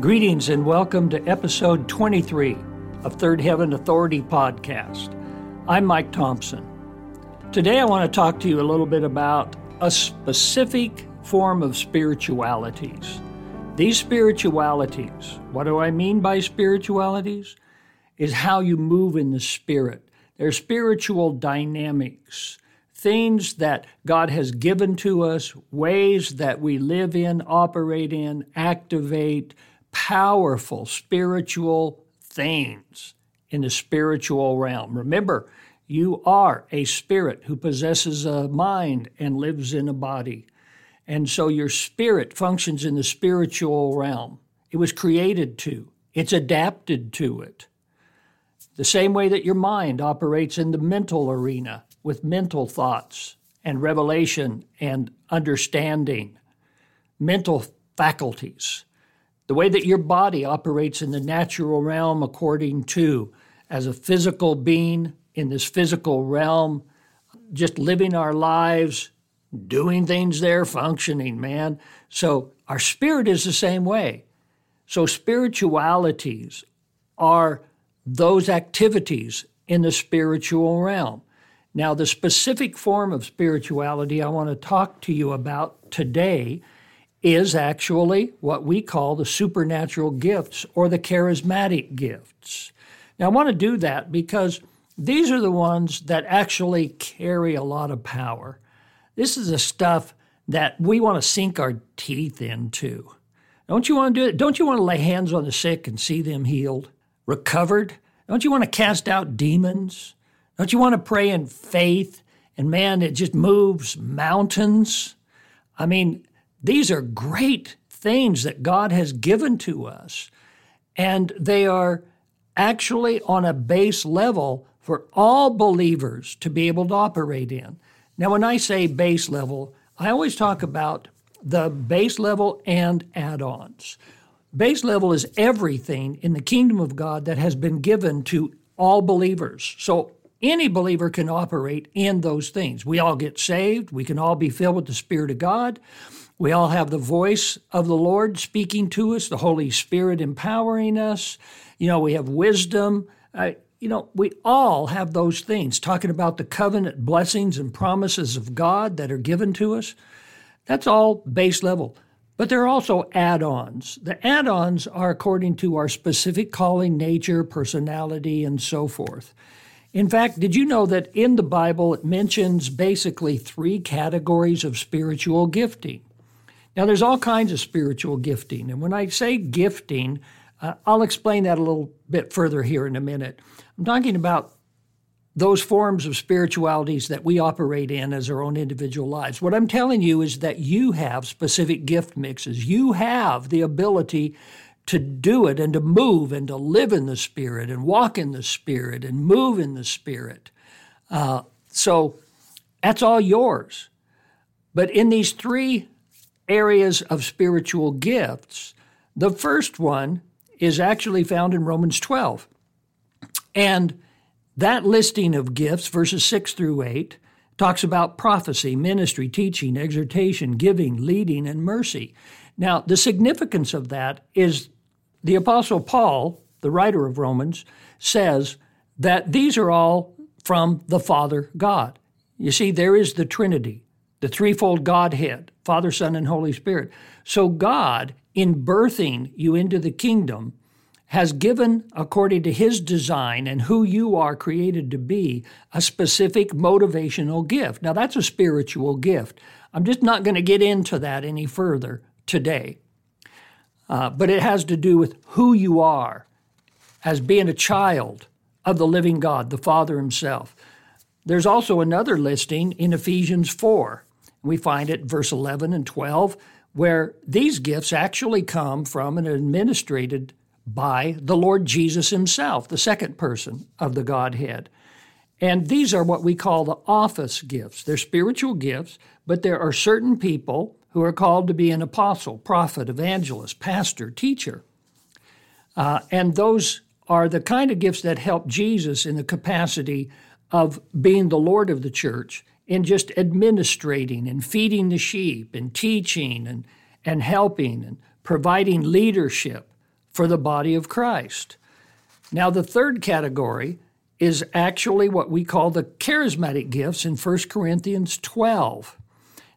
Greetings and welcome to episode 23 of Third Heaven Authority podcast. I'm Mike Thompson. Today I want to talk to you a little bit about a specific form of spiritualities. These spiritualities, what do I mean by spiritualities? Is how you move in the spirit. They're spiritual dynamics, things that God has given to us, ways that we live in, operate in, activate, powerful spiritual things in the spiritual realm. Remember, you are a spirit who possesses a mind and lives in a body. And so your spirit functions in the spiritual realm. It was created to, it's adapted to it. The same way that your mind operates in the mental arena with mental thoughts and revelation and understanding, mental faculties the way that your body operates in the natural realm according to as a physical being in this physical realm, just living our lives, doing things there, functioning, man. So our spirit is the same way. So spiritualities are those activities in the spiritual realm. Now, the specific form of spirituality I want to talk to you about today is actually what we call the supernatural gifts or the charismatic gifts. Now, I want to do that because these are the ones that actually carry a lot of power. This is the stuff that we want to sink our teeth into. Don't you want to do it? Don't you want to lay hands on the sick and see them healed, recovered? Don't you want to cast out demons? Don't you want to pray in faith? And man, it just moves mountains. I mean, these are great things that God has given to us, and they are actually on a base level for all believers to be able to operate in. Now, when I say base level, I always talk about the base level and add ons. Base level is everything in the kingdom of God that has been given to all believers. So any believer can operate in those things. We all get saved, we can all be filled with the Spirit of God. We all have the voice of the Lord speaking to us, the Holy Spirit empowering us. You know, we have wisdom. You know, we all have those things, talking about the covenant blessings and promises of God that are given to us. That's all base level. But there are also add ons. The add ons are according to our specific calling, nature, personality, and so forth. In fact, did you know that in the Bible it mentions basically three categories of spiritual gifting? Now, there's all kinds of spiritual gifting. And when I say gifting, uh, I'll explain that a little bit further here in a minute. I'm talking about those forms of spiritualities that we operate in as our own individual lives. What I'm telling you is that you have specific gift mixes. You have the ability to do it and to move and to live in the Spirit and walk in the Spirit and move in the Spirit. Uh, so that's all yours. But in these three areas of spiritual gifts. The first one is actually found in Romans 12. And that listing of gifts, verses 6 through 8, talks about prophecy, ministry, teaching, exhortation, giving, leading, and mercy. Now, the significance of that is the Apostle Paul, the writer of Romans, says that these are all from the Father God. You see, there is the Trinity the threefold Godhead, Father, Son, and Holy Spirit. So God, in birthing you into the kingdom, has given, according to his design and who you are created to be, a specific motivational gift. Now, that's a spiritual gift. I'm just not going to get into that any further today. Uh, but it has to do with who you are as being a child of the living God, the Father Himself. There's also another listing in Ephesians 4 we find it verse 11 and 12, where these gifts actually come from and administered by the Lord Jesus himself, the second person of the Godhead. And these are what we call the office gifts. They're spiritual gifts, but there are certain people who are called to be an apostle, prophet, evangelist, pastor, teacher. Uh, and those are the kind of gifts that help Jesus in the capacity of being the Lord of the church in just administrating and feeding the sheep and teaching and, and helping and providing leadership for the body of Christ. Now, the third category is actually what we call the charismatic gifts in 1 Corinthians 12.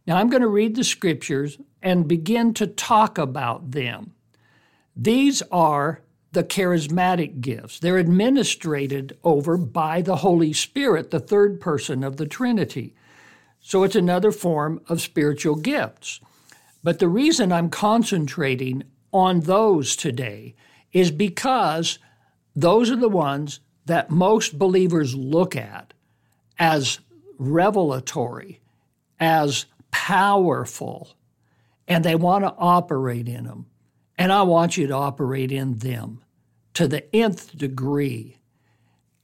Now, I'm going to read the scriptures and begin to talk about them. These are the charismatic gifts. They're administrated over by the Holy Spirit, the third person of the Trinity. So it's another form of spiritual gifts. But the reason I'm concentrating on those today is because those are the ones that most believers look at as revelatory, as powerful, and they want to operate in them. And I want you to operate in them to the nth degree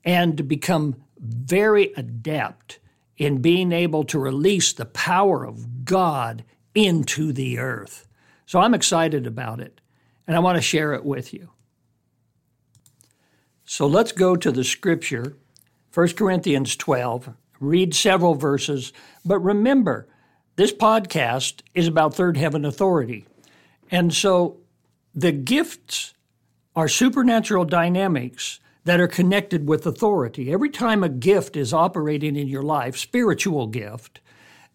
and to become very adept in being able to release the power of God into the earth. So I'm excited about it, and I want to share it with you. So let's go to the scripture, 1 Corinthians 12, read several verses, but remember, this podcast is about third heaven authority. And so the gifts are supernatural dynamics that are connected with authority. Every time a gift is operating in your life, spiritual gift,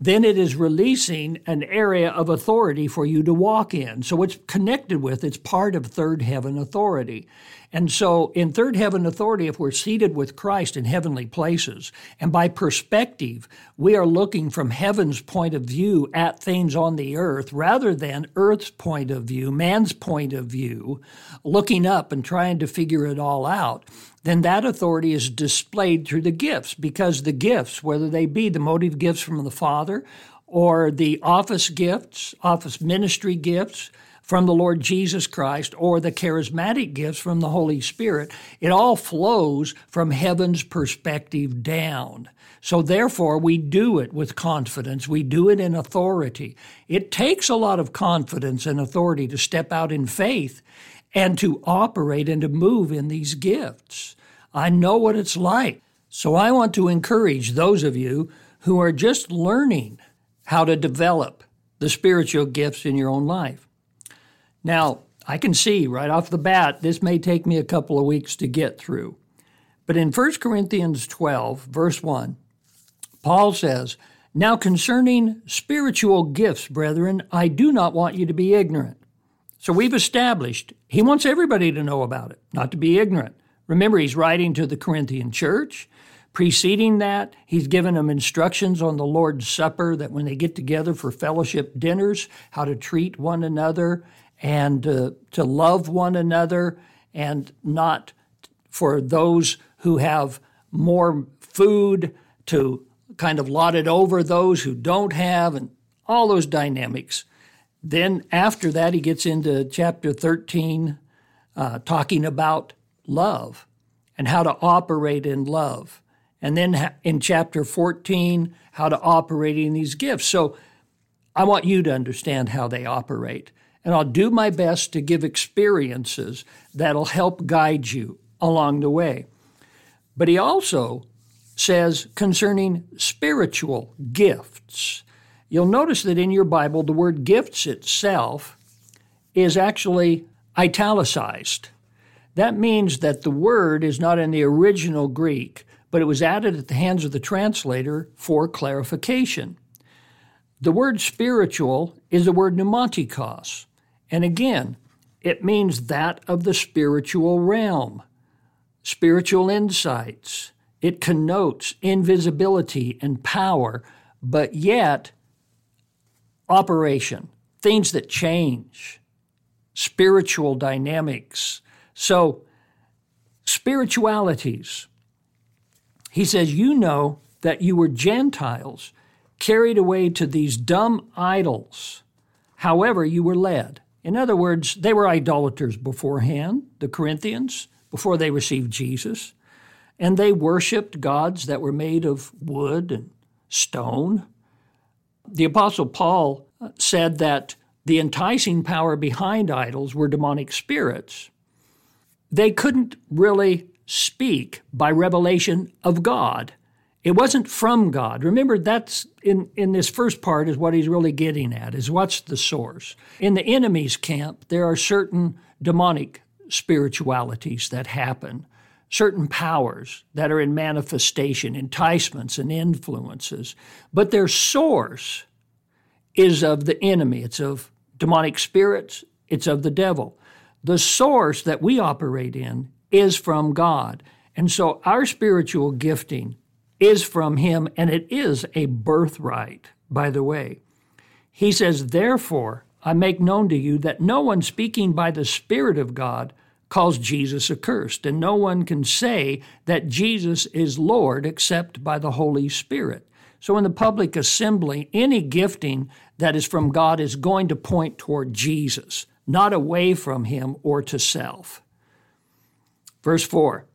then it is releasing an area of authority for you to walk in. So it's connected with, it's part of third heaven authority. And so, in third heaven authority, if we're seated with Christ in heavenly places, and by perspective, we are looking from heaven's point of view at things on the earth rather than earth's point of view, man's point of view, looking up and trying to figure it all out, then that authority is displayed through the gifts because the gifts, whether they be the motive gifts from the Father or the office gifts, office ministry gifts, from the Lord Jesus Christ or the charismatic gifts from the Holy Spirit. It all flows from heaven's perspective down. So, therefore, we do it with confidence. We do it in authority. It takes a lot of confidence and authority to step out in faith and to operate and to move in these gifts. I know what it's like. So, I want to encourage those of you who are just learning how to develop the spiritual gifts in your own life. Now, I can see right off the bat, this may take me a couple of weeks to get through. But in 1 Corinthians 12, verse 1, Paul says, Now concerning spiritual gifts, brethren, I do not want you to be ignorant. So we've established he wants everybody to know about it, not to be ignorant. Remember, he's writing to the Corinthian church. Preceding that, he's given them instructions on the Lord's Supper that when they get together for fellowship dinners, how to treat one another and uh, to love one another and not for those who have more food to kind of lot it over those who don't have and all those dynamics. Then after that, he gets into chapter 13, uh, talking about love and how to operate in love. And then in chapter 14, how to operate in these gifts. So I want you to understand how they operate and I'll do my best to give experiences that'll help guide you along the way. But he also says concerning spiritual gifts. You'll notice that in your Bible, the word gifts itself is actually italicized. That means that the word is not in the original Greek, but it was added at the hands of the translator for clarification. The word spiritual is the word pneumatikos, and again, it means that of the spiritual realm, spiritual insights. It connotes invisibility and power, but yet operation, things that change, spiritual dynamics. So, spiritualities. He says, You know that you were Gentiles carried away to these dumb idols. However, you were led. In other words, they were idolaters beforehand, the Corinthians, before they received Jesus, and they worshiped gods that were made of wood and stone. The Apostle Paul uh, said that the enticing power behind idols were demonic spirits. They couldn't really speak by revelation of God. It wasn't from God. Remember, that's in, in this first part is what he's really getting at, is what's the source. In the enemy's camp, there are certain demonic spiritualities that happen, certain powers that are in manifestation, enticements and influences, but their source is of the enemy. It's of demonic spirits, it's of the devil. The source that we operate in is from God. And so our spiritual gifting is from Him, and it is a birthright, by the way. He says, Therefore, I make known to you that no one speaking by the Spirit of God calls Jesus accursed, and no one can say that Jesus is Lord except by the Holy Spirit. So, in the public assembly, any gifting that is from God is going to point toward Jesus, not away from Him or to self. Verse 4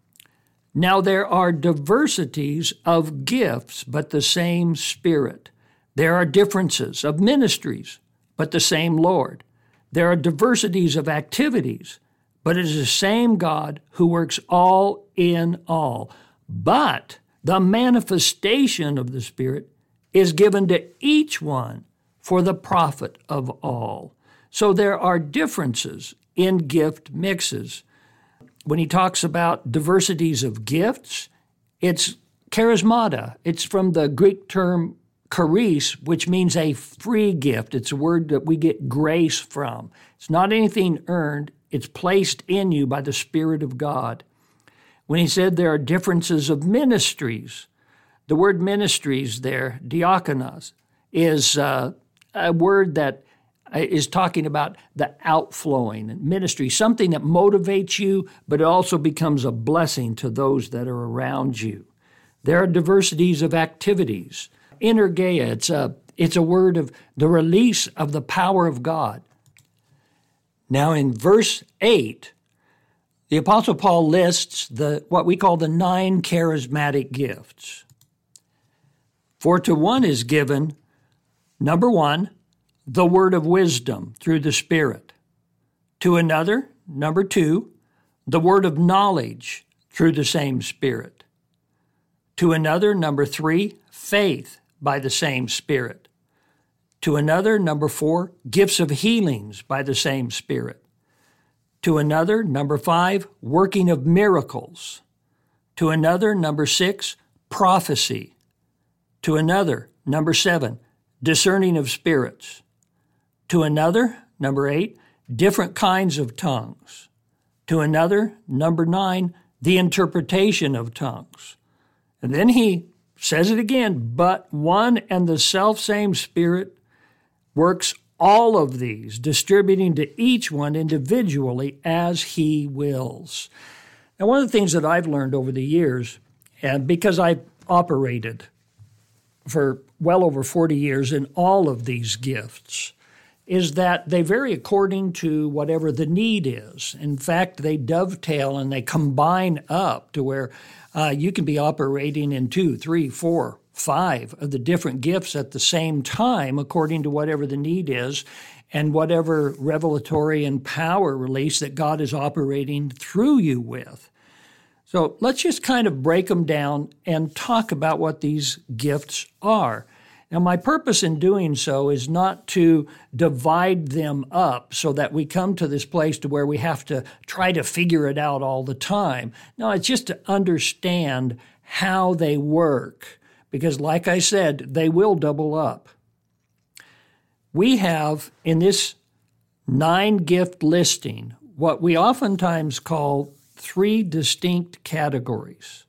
Now there are diversities of gifts, but the same Spirit. There are differences of ministries, but the same Lord. There are diversities of activities, but it is the same God who works all in all. But the manifestation of the Spirit is given to each one for the profit of all. So there are differences in gift mixes. When he talks about diversities of gifts, it's charismata. It's from the Greek term charis, which means a free gift. It's a word that we get grace from. It's not anything earned, it's placed in you by the Spirit of God when he said there are differences of ministries. The word ministries there, diakonos, is uh, a word that uh, talking about the outflowing ministry, something that motivates you, but it also becomes a blessing to those that are around you. There are diversities of activities. Energeia, it's a, it's a word of the release of the power of God. Now, in verse 8, the Apostle Paul lists the, what we call the nine charismatic gifts. For to one is given, number one, the word of wisdom through the Spirit. To another, number two, the word of knowledge through the same Spirit. To another, number three, faith by the same Spirit. To another, number four, gifts of healings by the same Spirit. To another, number five, working of miracles. To another, number six, prophecy. To another, number seven, discerning of spirits. To another, number eight, different kinds of tongues. To another, number nine, the interpretation of tongues. And then he says it again, but one and the self same Spirit works all of these, distributing to each one individually as he wills. Now, one of the things that I've learned over the years, and because I've operated for well over 40 years in all of these gifts, is that they vary according to whatever the need is. In fact, they dovetail and they combine up to where uh, you can be operating in two, three, four, five of the different gifts at the same time, according to whatever the need is and whatever revelatory and power release that God is operating through you with. So let's just kind of break them down and talk about what these gifts are. Now, my purpose in doing so is not to divide them up so that we come to this place to where we have to try to figure it out all the time. No, it's just to understand how they work because, like I said, they will double up. We have in this nine gift listing what we oftentimes call three distinct categories.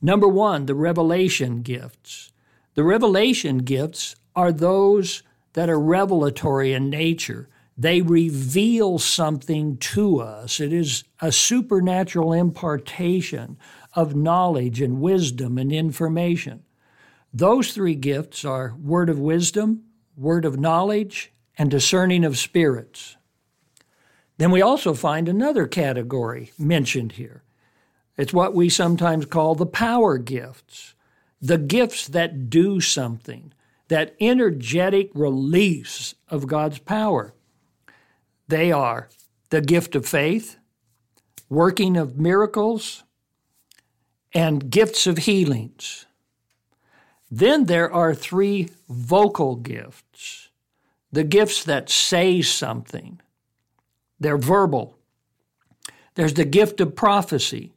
Number one, the revelation gifts. The revelation gifts are those that are revelatory in nature. They reveal something to us. It is a supernatural impartation of knowledge and wisdom and information. Those three gifts are word of wisdom, word of knowledge, and discerning of spirits. Then we also find another category mentioned here. It's what we sometimes call the power gifts, the gifts that do something, that energetic release of God's power. They are the gift of faith, working of miracles, and gifts of healings. Then there are three vocal gifts the gifts that say something. They're verbal. There's the gift of prophecy,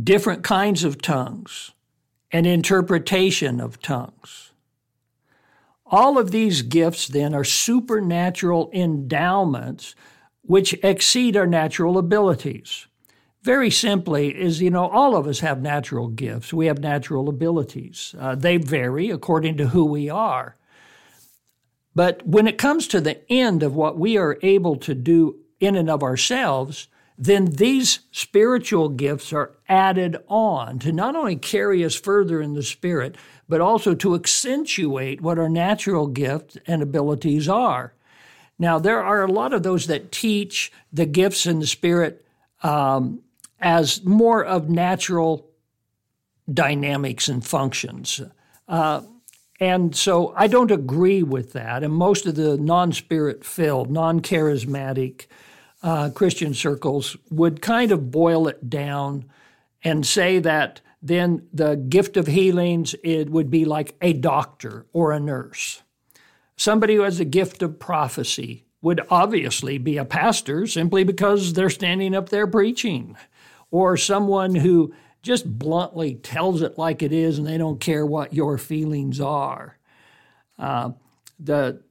different kinds of tongues, and interpretation of tongues. All of these gifts then are supernatural endowments which exceed our natural abilities. Very simply, is you know, all of us have natural gifts. We have natural abilities. Uh, they vary according to who we are. But when it comes to the end of what we are able to do in and of ourselves, then these spiritual gifts are added on to not only carry us further in the spirit, but also to accentuate what our natural gifts and abilities are. Now, there are a lot of those that teach the gifts in the spirit um, as more of natural dynamics and functions. Uh, and so I don't agree with that. And most of the non spirit filled, non charismatic uh, Christian circles would kind of boil it down and say that then the gift of healings it would be like a doctor or a nurse. Somebody who has a gift of prophecy would obviously be a pastor simply because they're standing up there preaching, or someone who just bluntly tells it like it is and they don't care what your feelings are. Uh, the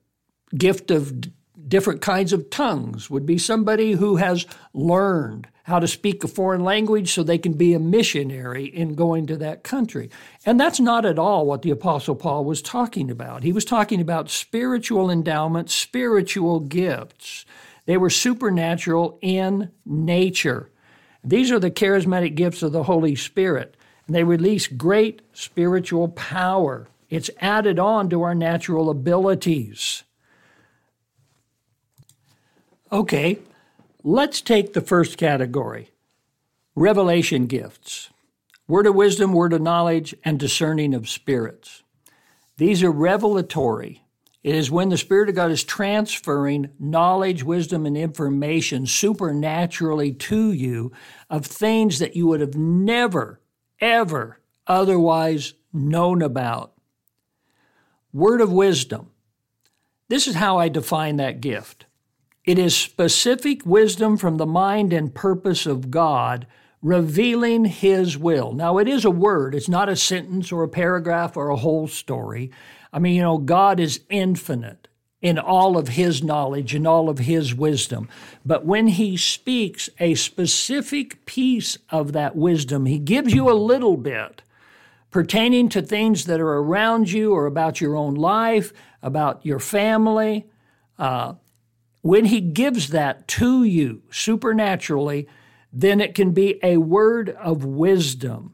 gift of d- different kinds of tongues would be somebody who has learned how to speak a foreign language so they can be a missionary in going to that country. And that's not at all what the Apostle Paul was talking about. He was talking about spiritual endowments, spiritual gifts. They were supernatural in nature. These are the charismatic gifts of the Holy Spirit. And they release great spiritual power. It's added on to our natural abilities. Okay, let's take the first category revelation gifts word of wisdom, word of knowledge, and discerning of spirits. These are revelatory. It is when the Spirit of God is transferring knowledge, wisdom, and information supernaturally to you of things that you would have never, ever otherwise known about. Word of wisdom. This is how I define that gift it is specific wisdom from the mind and purpose of God, revealing His will. Now, it is a word, it's not a sentence or a paragraph or a whole story. I mean, you know, God is infinite in all of His knowledge and all of His wisdom. But when He speaks a specific piece of that wisdom, He gives you a little bit pertaining to things that are around you or about your own life, about your family. Uh, when He gives that to you supernaturally, then it can be a word of wisdom.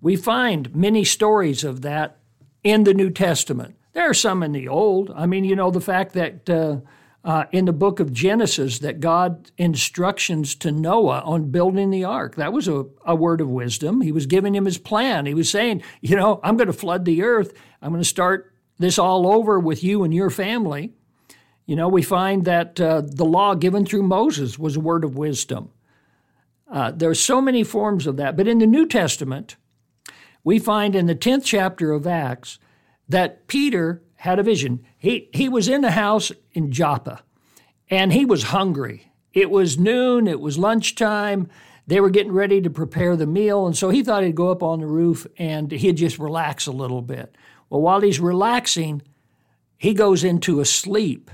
We find many stories of that in the New Testament. There are some in the Old. I mean, you know, the fact that uh, uh, in the book of Genesis that God instructions to Noah on building the ark. That was a, a word of wisdom. He was giving him his plan. He was saying, you know, I'm going to flood the earth. I'm going to start this all over with you and your family. You know, we find that uh, the law given through Moses was a word of wisdom. Uh, there are so many forms of that. But in the New Testament, we find in the 10th chapter of Acts that Peter had a vision. He, he was in the house in Joppa and he was hungry. It was noon, it was lunchtime. They were getting ready to prepare the meal. And so he thought he'd go up on the roof and he'd just relax a little bit. Well, while he's relaxing, he goes into a sleep.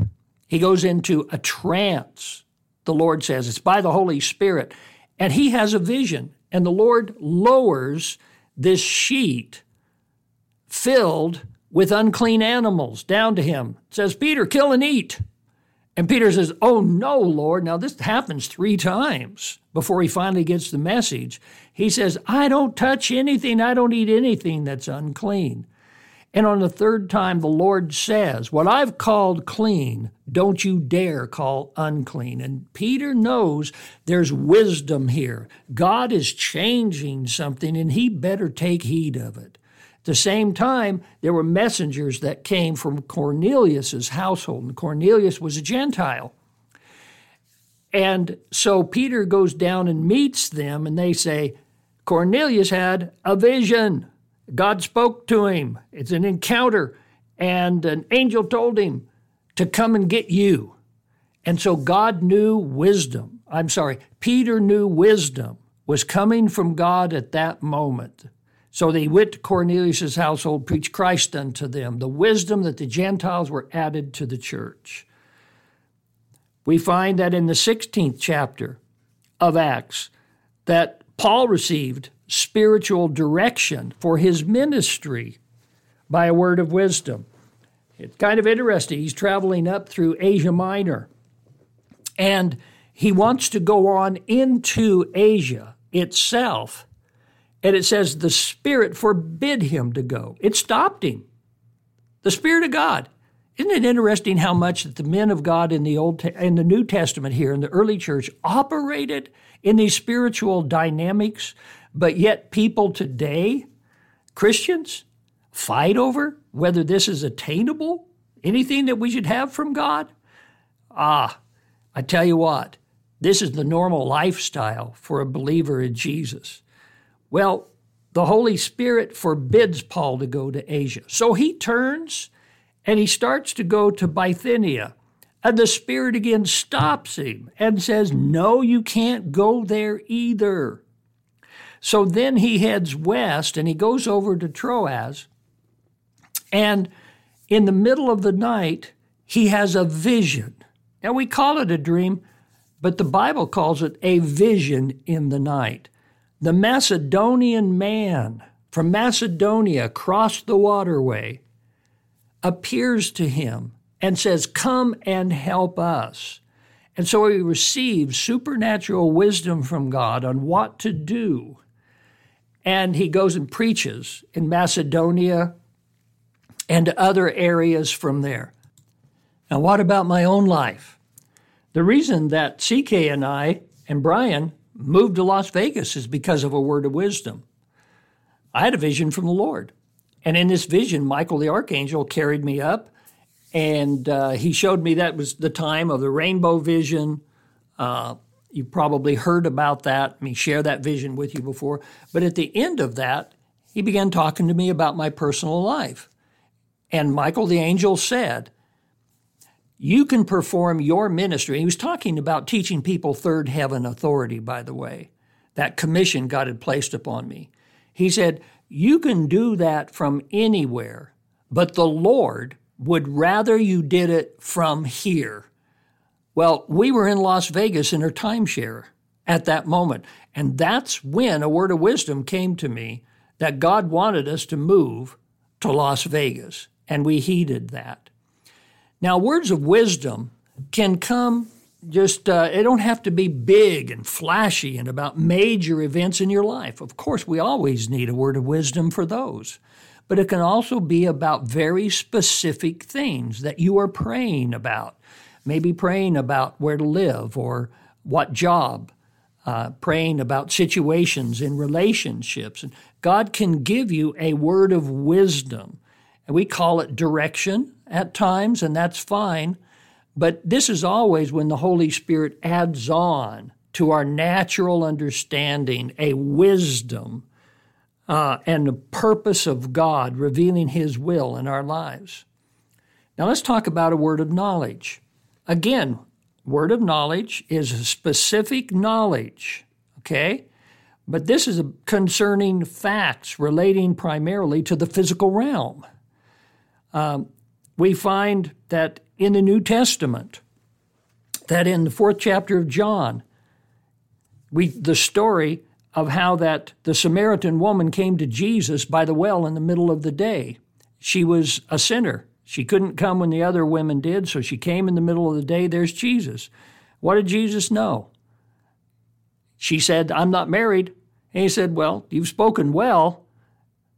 He goes into a trance, the Lord says. It's by the Holy Spirit. And he has a vision. And the Lord lowers this sheet filled with unclean animals down to him. It says, Peter, kill and eat. And Peter says, Oh, no, Lord. Now, this happens three times before he finally gets the message. He says, I don't touch anything, I don't eat anything that's unclean. And on the third time, the Lord says, What I've called clean, don't you dare call unclean. And Peter knows there's wisdom here. God is changing something, and he better take heed of it. At the same time, there were messengers that came from Cornelius's household, and Cornelius was a Gentile. And so Peter goes down and meets them, and they say, Cornelius had a vision. God spoke to him. It's an encounter. And an angel told him to come and get you. And so God knew wisdom. I'm sorry, Peter knew wisdom was coming from God at that moment. So they went to Cornelius' household, preached Christ unto them, the wisdom that the Gentiles were added to the church. We find that in the 16th chapter of Acts that Paul received spiritual direction for his ministry by a word of wisdom. It's kind of interesting. He's traveling up through Asia Minor and he wants to go on into Asia itself. And it says the Spirit forbid him to go. It stopped him. The Spirit of God. Isn't it interesting how much that the men of God in the Old in the New Testament here in the early church operated in these spiritual dynamics, but yet people today, Christians, fight over whether this is attainable, anything that we should have from God? Ah, I tell you what, this is the normal lifestyle for a believer in Jesus. Well, the Holy Spirit forbids Paul to go to Asia. So he turns and he starts to go to Bithynia. And the Spirit again stops him and says, No, you can't go there either. So then he heads west and he goes over to Troas. And in the middle of the night, he has a vision. Now, we call it a dream, but the Bible calls it a vision in the night. The Macedonian man from Macedonia crossed the waterway appears to him and says, Come and help us. And so he receives supernatural wisdom from God on what to do. And he goes and preaches in Macedonia and other areas from there. Now, what about my own life? The reason that CK and I and Brian moved to Las Vegas is because of a word of wisdom. I had a vision from the Lord. And in this vision, Michael the archangel carried me up, and uh, he showed me that was the time of the rainbow vision. Uh, you probably heard about that, me share that vision with you before. But at the end of that, he began talking to me about my personal life. And Michael the angel said, You can perform your ministry. He was talking about teaching people third heaven authority, by the way, that commission God had placed upon me. He said, you can do that from anywhere, but the Lord would rather you did it from here. Well, we were in Las Vegas in our timeshare at that moment, and that's when a word of wisdom came to me that God wanted us to move to Las Vegas, and we heeded that. Now, words of wisdom can come just uh, it don't have to be big and flashy and about major events in your life. Of course, we always need a word of wisdom for those. But it can also be about very specific things that you are praying about. Maybe praying about where to live or what job, uh, praying about situations in relationships. And God can give you a word of wisdom. And we call it direction at times, and that's fine. But this is always when the Holy Spirit adds on to our natural understanding a wisdom uh, and the purpose of God revealing His will in our lives. Now let's talk about a word of knowledge. Again, word of knowledge is a specific knowledge, okay? But this is concerning facts relating primarily to the physical realm. Um, we find that in the New Testament, that in the fourth chapter of John, we the story of how that the Samaritan woman came to Jesus by the well in the middle of the day. She was a sinner. She couldn't come when the other women did, so she came in the middle of the day. There's Jesus. What did Jesus know? She said, I'm not married. And he said, Well, you've spoken well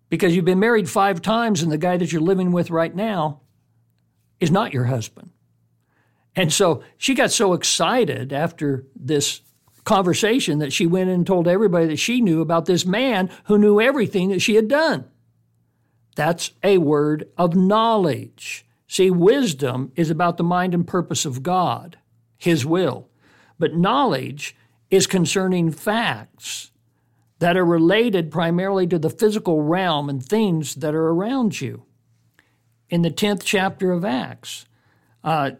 because you've been married five times, and the guy that you're living with right now is not your husband. And so she got so excited after this conversation that she went and told everybody that she knew about this man who knew everything that she had done. That's a word of knowledge. See, wisdom is about the mind and purpose of God, His will. But knowledge is concerning facts that are related primarily to the physical realm and things that are around you in the 10th chapter of Acts. Uh,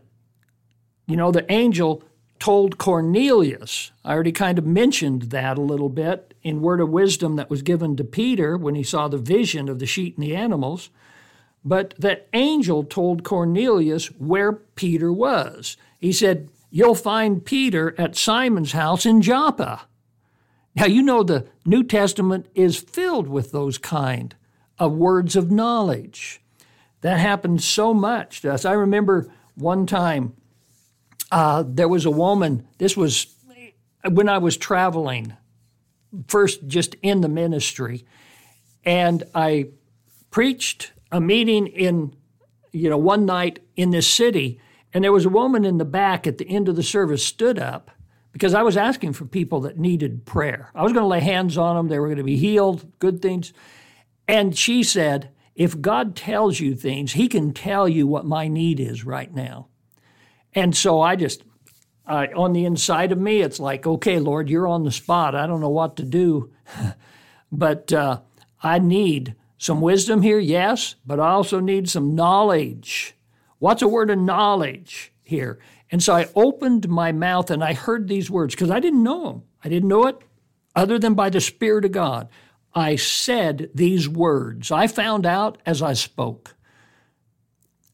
you know, the angel told Cornelius, I already kind of mentioned that a little bit in word of wisdom that was given to Peter when he saw the vision of the sheep and the animals. But that angel told Cornelius where Peter was. He said, You'll find Peter at Simon's house in Joppa. Now, you know the New Testament is filled with those kind of words of knowledge. That happens so much to us. I remember one time uh, there was a woman, this was when I was traveling, first just in the ministry, and I preached a meeting in, you know, one night in this city, and there was a woman in the back at the end of the service stood up because I was asking for people that needed prayer. I was going to lay hands on them, they were going to be healed, good things. And she said, if God tells you things, He can tell you what my need is right now. And so I just, on the inside of me, it's like, okay, Lord, you're on the spot. I don't know what to do. but uh, I need some wisdom here, yes, but I also need some knowledge. What's a word of knowledge here? And so I opened my mouth and I heard these words because I didn't know them. I didn't know it other than by the Spirit of God. I said these words. I found out as I spoke.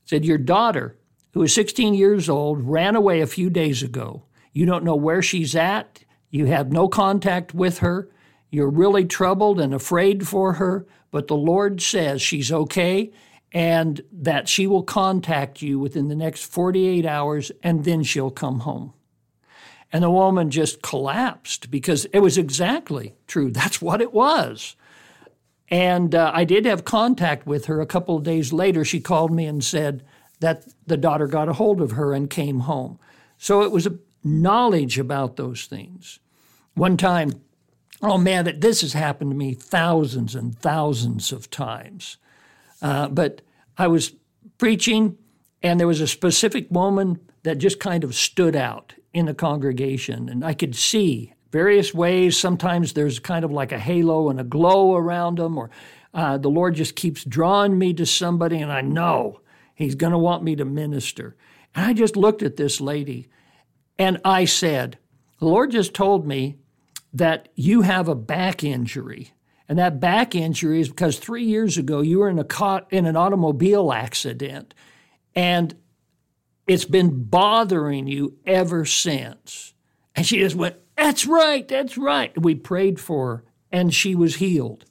It said, Your daughter, who is 16 years old, ran away a few days ago. You don't know where she's at. You have no contact with her. You're really troubled and afraid for her, but the Lord says she's okay and that she will contact you within the next 48 hours and then she'll come home. And the woman just collapsed because it was exactly true. That's what it was. And uh, I did have contact with her a couple of days later. She called me and said that the daughter got a hold of her and came home. So it was a knowledge about those things. One time, oh man, this has happened to me thousands and thousands of times. Uh, but I was preaching, and there was a specific woman that just kind of stood out in the congregation, and I could see various ways. Sometimes there's kind of like a halo and a glow around them, or uh, the Lord just keeps drawing me to somebody, and I know He's going to want me to minister. And I just looked at this lady, and I said, The Lord just told me that you have a back injury. And that back injury is because three years ago you were in a in an automobile accident, and it's been bothering you ever since. And she just went, That's right, that's right. We prayed for her, and she was healed.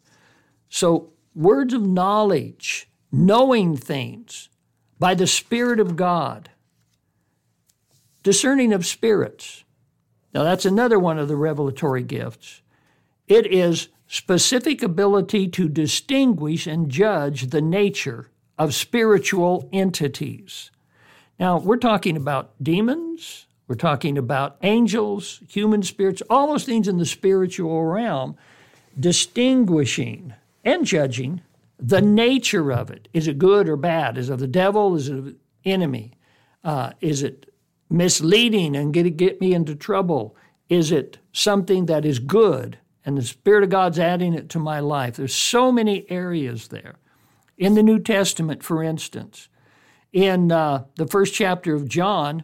So, words of knowledge, knowing things by the Spirit of God, discerning of spirits. Now, that's another one of the revelatory gifts. It is specific ability to distinguish and judge the nature of spiritual entities. Now, we're talking about demons, we're talking about angels, human spirits, all those things in the spiritual realm, distinguishing and judging the nature of it. Is it good or bad? Is it the devil? Is it enemy? Uh, is it misleading and get, get me into trouble? Is it something that is good and the Spirit of God's adding it to my life. There's so many areas there. In the New Testament, for instance, in uh, the first chapter of John,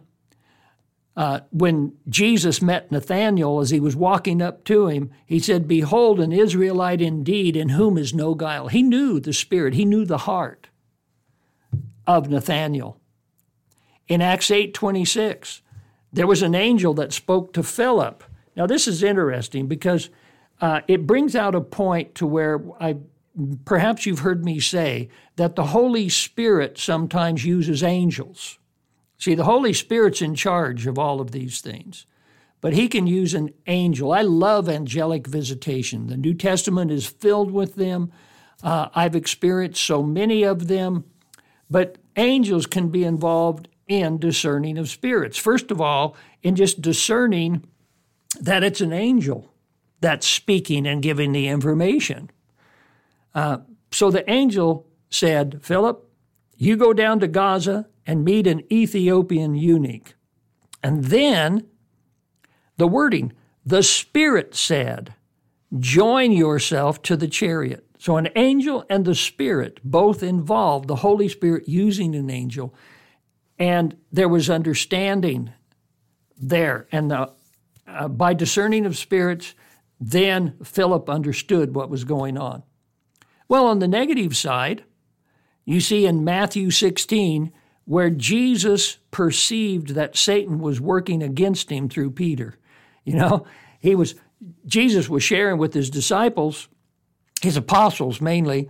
uh, when Jesus met Nathanael as he was walking up to him, he said, Behold, an Israelite indeed, in whom is no guile. He knew the spirit, he knew the heart of Nathanael. In Acts 8 26, there was an angel that spoke to Philip. Now, this is interesting because uh, it brings out a point to where I perhaps you've heard me say that the Holy Spirit sometimes uses angels. See, the Holy Spirit's in charge of all of these things, but He can use an angel. I love angelic visitation. The New Testament is filled with them. Uh, I've experienced so many of them, but angels can be involved in discerning of spirits. First of all, in just discerning that it's an angel that's speaking and giving the information. Uh, so the angel said, Philip, you go down to Gaza and meet an Ethiopian eunuch. And then the wording, the Spirit said, join yourself to the chariot. So an angel and the Spirit both involved, the Holy Spirit using an angel, and there was understanding there. And the, uh, by discerning of spirits, then Philip understood what was going on. Well, on the negative side, you see in Matthew 16 where Jesus perceived that Satan was working against him through Peter. You know, he was Jesus was sharing with his disciples, his apostles mainly,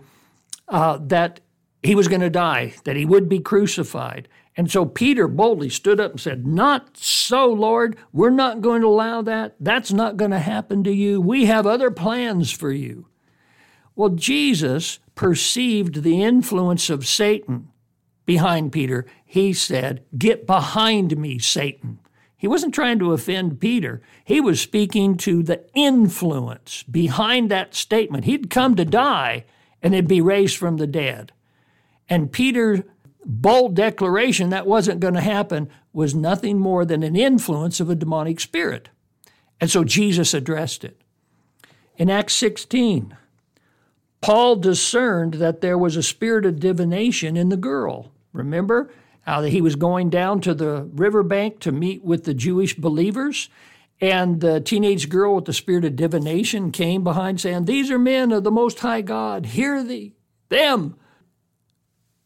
uh, that he was going to die, that he would be crucified. And so Peter boldly stood up and said, Not so, Lord. We're not going to allow that. That's not going to happen to you. We have other plans for you. Well, Jesus perceived the influence of Satan behind Peter. He said, Get behind me, Satan. He wasn't trying to offend Peter. He was speaking to the influence behind that statement. He'd come to die and then be raised from the dead. And Peter's bold declaration that wasn't going to happen was nothing more than an influence of a demonic spirit. And so Jesus addressed it. In Acts 16, Paul discerned that there was a spirit of divination in the girl. Remember how he was going down to the riverbank to meet with the Jewish believers? And the teenage girl with the spirit of divination came behind saying, These are men of the Most High God. Hear thee, them.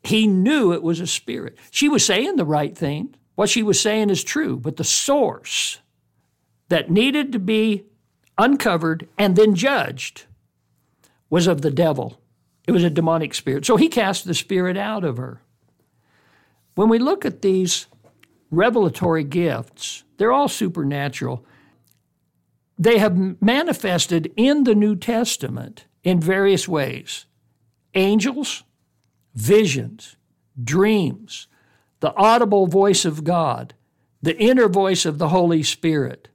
He knew it was a spirit. She was saying the right thing. What she was saying is true, but the source that needed to be uncovered and then judged was of the devil. It was a demonic spirit. So he cast the spirit out of her. When we look at these revelatory gifts, they're all supernatural. They have manifested in the New Testament in various ways angels, visions, dreams, the audible voice of God, the inner voice of the Holy Spirit,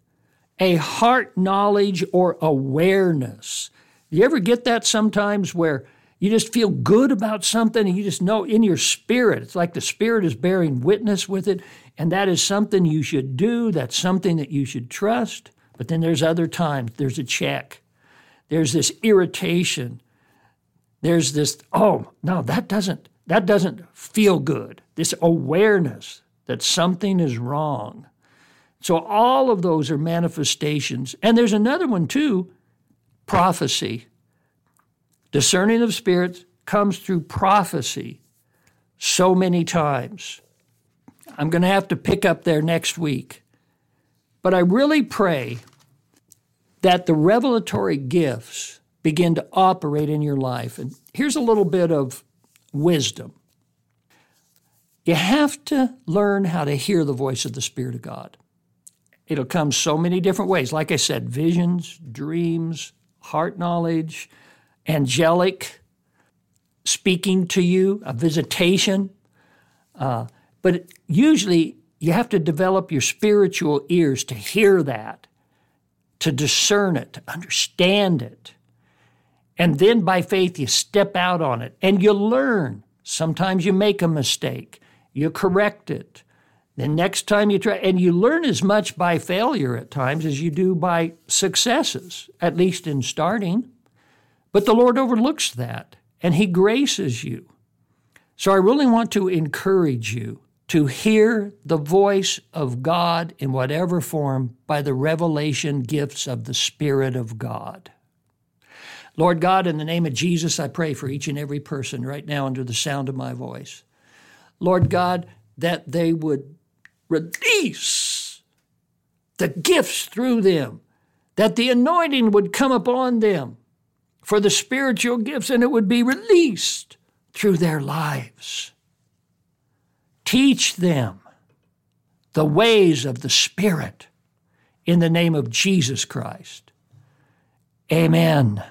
a heart knowledge or awareness. You ever get that sometimes where you just feel good about something and you just know in your spirit, it's like the spirit is bearing witness with it, and that is something you should do, that's something that you should trust. But then there's other times, there's a check, there's this irritation, there's this, oh, no, that doesn't, that doesn't feel good. This awareness that something is wrong. So all of those are manifestations. And there's another one too, prophecy. Discerning of spirits comes through prophecy so many times. I'm going to have to pick up there next week. But I really pray that the revelatory gifts begin to operate in your life. And here's a little bit of wisdom you have to learn how to hear the voice of the Spirit of God. It'll come so many different ways. Like I said, visions, dreams, heart knowledge, angelic speaking to you, a visitation. Uh, but usually you have to develop your spiritual ears to hear that, to discern it, to understand it. And then by faith, you step out on it and you learn. Sometimes you make a mistake, you correct it. Then next time you try, and you learn as much by failure at times as you do by successes, at least in starting. But the Lord overlooks that and He graces you. So I really want to encourage you to hear the voice of God in whatever form by the revelation gifts of the Spirit of God. Lord God, in the name of Jesus, I pray for each and every person right now under the sound of my voice. Lord God, that they would release the gifts through them, that the anointing would come upon them for the spiritual gifts and it would be released through their lives. Teach them the ways of the Spirit in the name of Jesus Christ. Amen.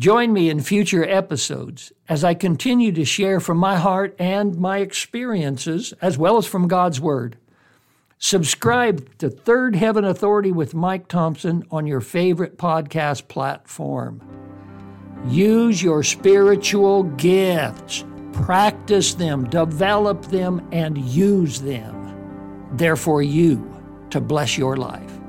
Join me in future episodes as I continue to share from my heart and my experiences, as well as from God's Word. Subscribe to Third Heaven Authority with Mike Thompson on your favorite podcast platform. Use your spiritual gifts, practice them, develop them, and use them. Therefore, you to bless your life.